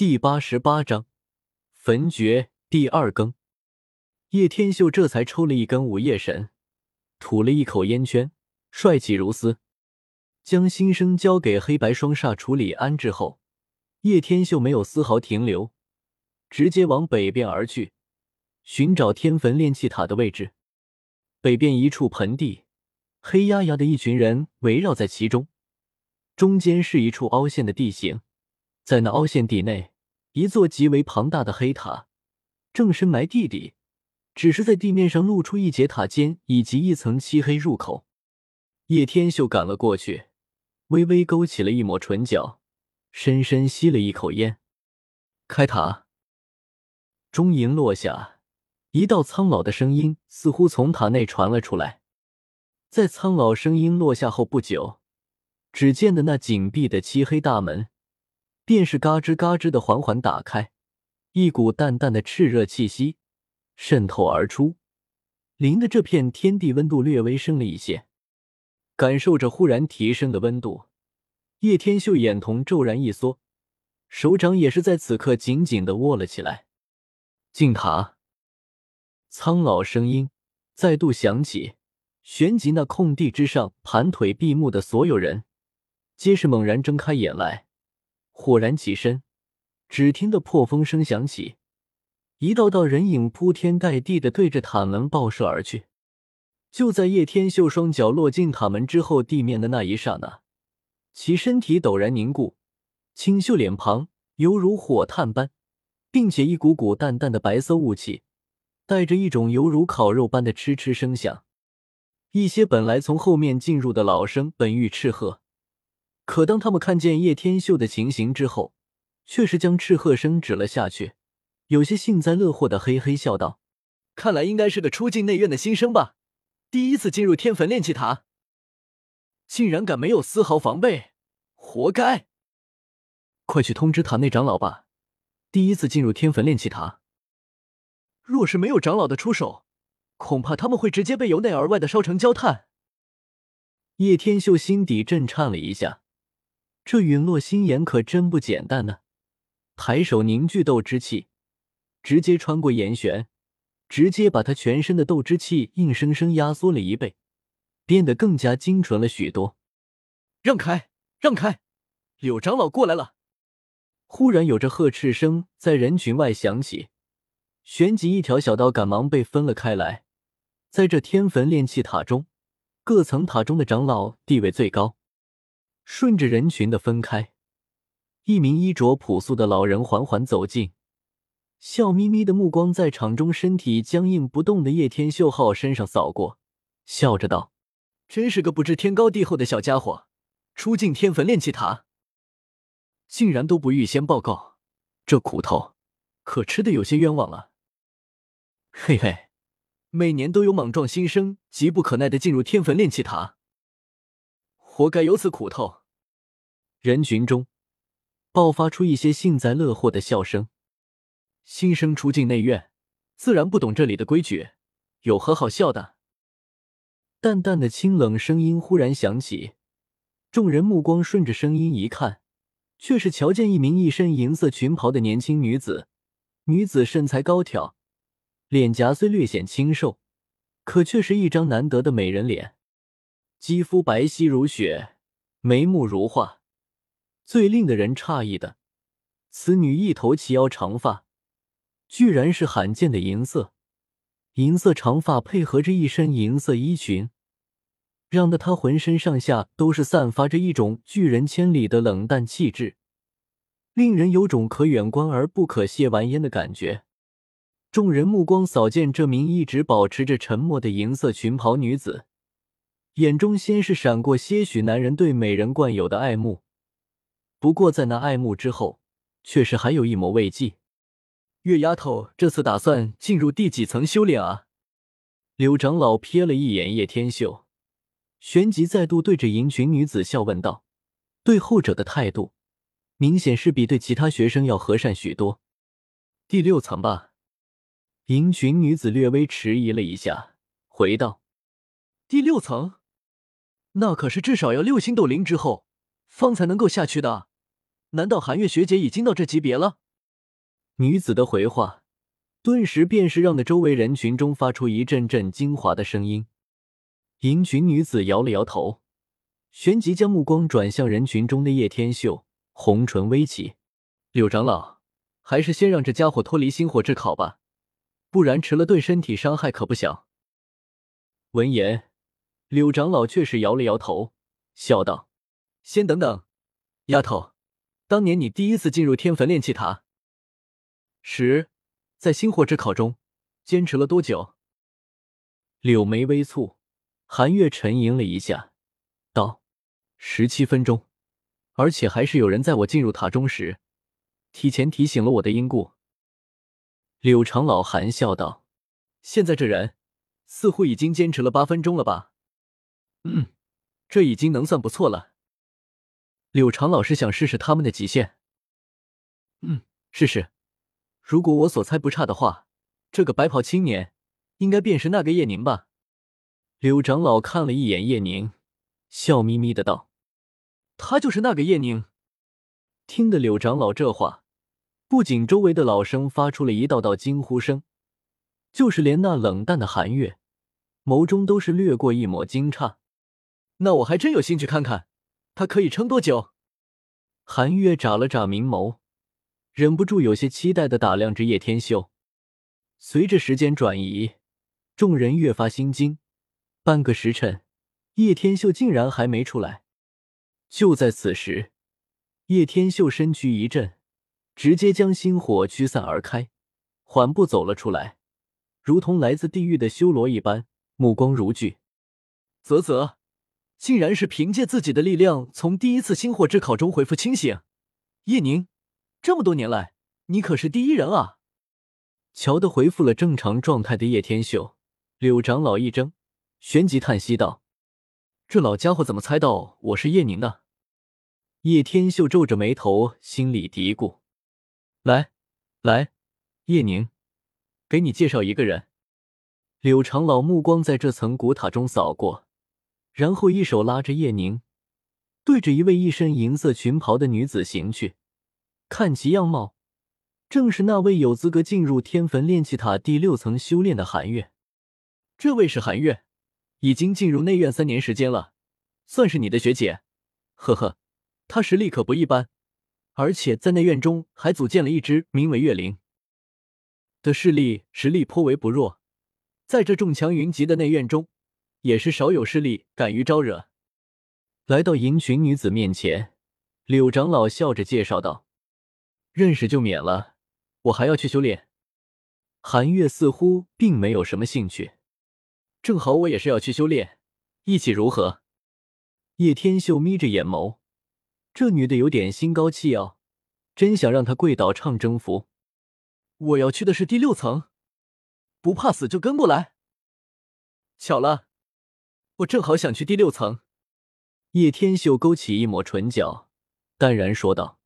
第八十八章焚诀第二更。叶天秀这才抽了一根午夜神，吐了一口烟圈，帅气如斯，将新生交给黑白双煞处理安置后，叶天秀没有丝毫停留，直接往北边而去，寻找天坟炼气塔的位置。北边一处盆地，黑压压的一群人围绕在其中，中间是一处凹陷的地形。在那凹陷地内，一座极为庞大的黑塔正深埋地底，只是在地面上露出一截塔尖以及一层漆黑入口。叶天秀赶了过去，微微勾起了一抹唇角，深深吸了一口烟。开塔。钟吟落下，一道苍老的声音似乎从塔内传了出来。在苍老声音落下后不久，只见的那紧闭的漆黑大门。便是嘎吱嘎吱的缓缓打开，一股淡淡的炽热气息渗透而出，林的这片天地温度略微升了一些。感受着忽然提升的温度，叶天秀眼瞳骤然一缩，手掌也是在此刻紧紧的握了起来。进塔，苍老声音再度响起，旋即那空地之上盘腿闭目的所有人，皆是猛然睁开眼来。豁然起身，只听得破风声响起，一道道人影铺天盖地的对着塔门爆射而去。就在叶天秀双脚落进塔门之后地面的那一刹那，其身体陡然凝固，清秀脸庞犹如火炭般，并且一股股淡淡的白色雾气，带着一种犹如烤肉般的嗤嗤声响。一些本来从后面进入的老生本欲斥喝。可当他们看见叶天秀的情形之后，却是将斥喝声止了下去，有些幸灾乐祸的嘿嘿笑道：“看来应该是个初进内院的新生吧，第一次进入天坟炼气塔，竟然敢没有丝毫防备，活该！快去通知塔内长老吧，第一次进入天坟炼气塔，若是没有长老的出手，恐怕他们会直接被由内而外的烧成焦炭。”叶天秀心底震颤了一下。这陨落心炎可真不简单呢！抬手凝聚斗之气，直接穿过岩旋，直接把他全身的斗之气硬生生压缩了一倍，变得更加精纯了许多。让开，让开！柳长老过来了！忽然有着呵斥声在人群外响起，旋即一条小道赶忙被分了开来。在这天坟炼气塔中，各层塔中的长老地位最高。顺着人群的分开，一名衣着朴素的老人缓缓走近，笑眯眯的目光在场中身体僵硬不动的叶天秀浩身上扫过，笑着道：“真是个不知天高地厚的小家伙，初进天坟炼气塔，竟然都不预先报告，这苦头可吃的有些冤枉了。”嘿嘿，每年都有莽撞新生急不可耐的进入天坟炼气塔，活该有此苦头。人群中爆发出一些幸灾乐祸的笑声。新生初进内院，自然不懂这里的规矩，有何好笑的？淡淡的清冷声音忽然响起，众人目光顺着声音一看，却是瞧见一名一身银色裙袍的年轻女子。女子身材高挑，脸颊虽略显清瘦，可却是一张难得的美人脸，肌肤白皙如雪，眉目如画。最令的人诧异的，此女一头齐腰长发，居然是罕见的银色。银色长发配合着一身银色衣裙，让得她浑身上下都是散发着一种拒人千里的冷淡气质，令人有种可远观而不可亵玩焉的感觉。众人目光扫见这名一直保持着沉默的银色裙袍女子，眼中先是闪过些许男人对美人惯有的爱慕。不过，在那爱慕之后，却是还有一抹慰藉。月丫头这次打算进入第几层修炼啊？柳长老瞥了一眼叶天秀，旋即再度对着银裙女子笑问道：“对后者的态度，明显是比对其他学生要和善许多。第六层吧？”银裙女子略微迟疑了一下，回道：“第六层，那可是至少要六星斗灵之后方才能够下去的。”难道寒月学姐已经到这级别了？女子的回话，顿时便是让的周围人群中发出一阵阵惊哗的声音。银裙女子摇了摇头，旋即将目光转向人群中的叶天秀，红唇微起：“柳长老，还是先让这家伙脱离星火炙烤吧，不然迟了对身体伤害可不小。”闻言，柳长老却是摇了摇头，笑道：“先等等，丫头，当年你第一次进入天坟炼气塔时，在星火之考中坚持了多久？”柳眉微蹙，韩月沉吟了一下，道：“十七分钟，而且还是有人在我进入塔中时，提前提醒了我的因故。”柳长老含笑道：“现在这人。”似乎已经坚持了八分钟了吧？嗯，这已经能算不错了。柳长老是想试试他们的极限。嗯，试试。如果我所猜不差的话，这个白袍青年应该便是那个叶宁吧？柳长老看了一眼叶宁，笑眯眯的道：“他就是那个叶宁。”听得柳长老这话，不仅周围的老生发出了一道道惊呼声，就是连那冷淡的寒月。眸中都是掠过一抹惊诧，那我还真有兴趣看看，他可以撑多久。韩月眨了眨明眸，忍不住有些期待的打量着叶天秀。随着时间转移，众人越发心惊。半个时辰，叶天秀竟然还没出来。就在此时，叶天秀身躯一震，直接将星火驱散而开，缓步走了出来，如同来自地狱的修罗一般。目光如炬，啧啧，竟然是凭借自己的力量从第一次星火之考中恢复清醒。叶宁，这么多年来，你可是第一人啊！瞧得恢复了正常状态的叶天秀，柳长老一怔，旋即叹息道：“这老家伙怎么猜到我是叶宁的？”叶天秀皱着眉头，心里嘀咕：“来，来，叶宁，给你介绍一个人。”柳长老目光在这层古塔中扫过，然后一手拉着叶宁，对着一位一身银色裙袍的女子行去。看其样貌，正是那位有资格进入天坟炼气塔第六层修炼的韩月。这位是韩月，已经进入内院三年时间了，算是你的学姐。呵呵，她实力可不一般，而且在内院中还组建了一支名为月灵的势力，实力颇为不弱。在这众强云集的内院中，也是少有势力敢于招惹。来到银裙女子面前，柳长老笑着介绍道：“认识就免了，我还要去修炼。”韩月似乎并没有什么兴趣。正好我也是要去修炼，一起如何？叶天秀眯着眼眸，这女的有点心高气傲，真想让她跪倒唱征服。我要去的是第六层。不怕死就跟过来。巧了，我正好想去第六层。叶天秀勾起一抹唇角，淡然说道。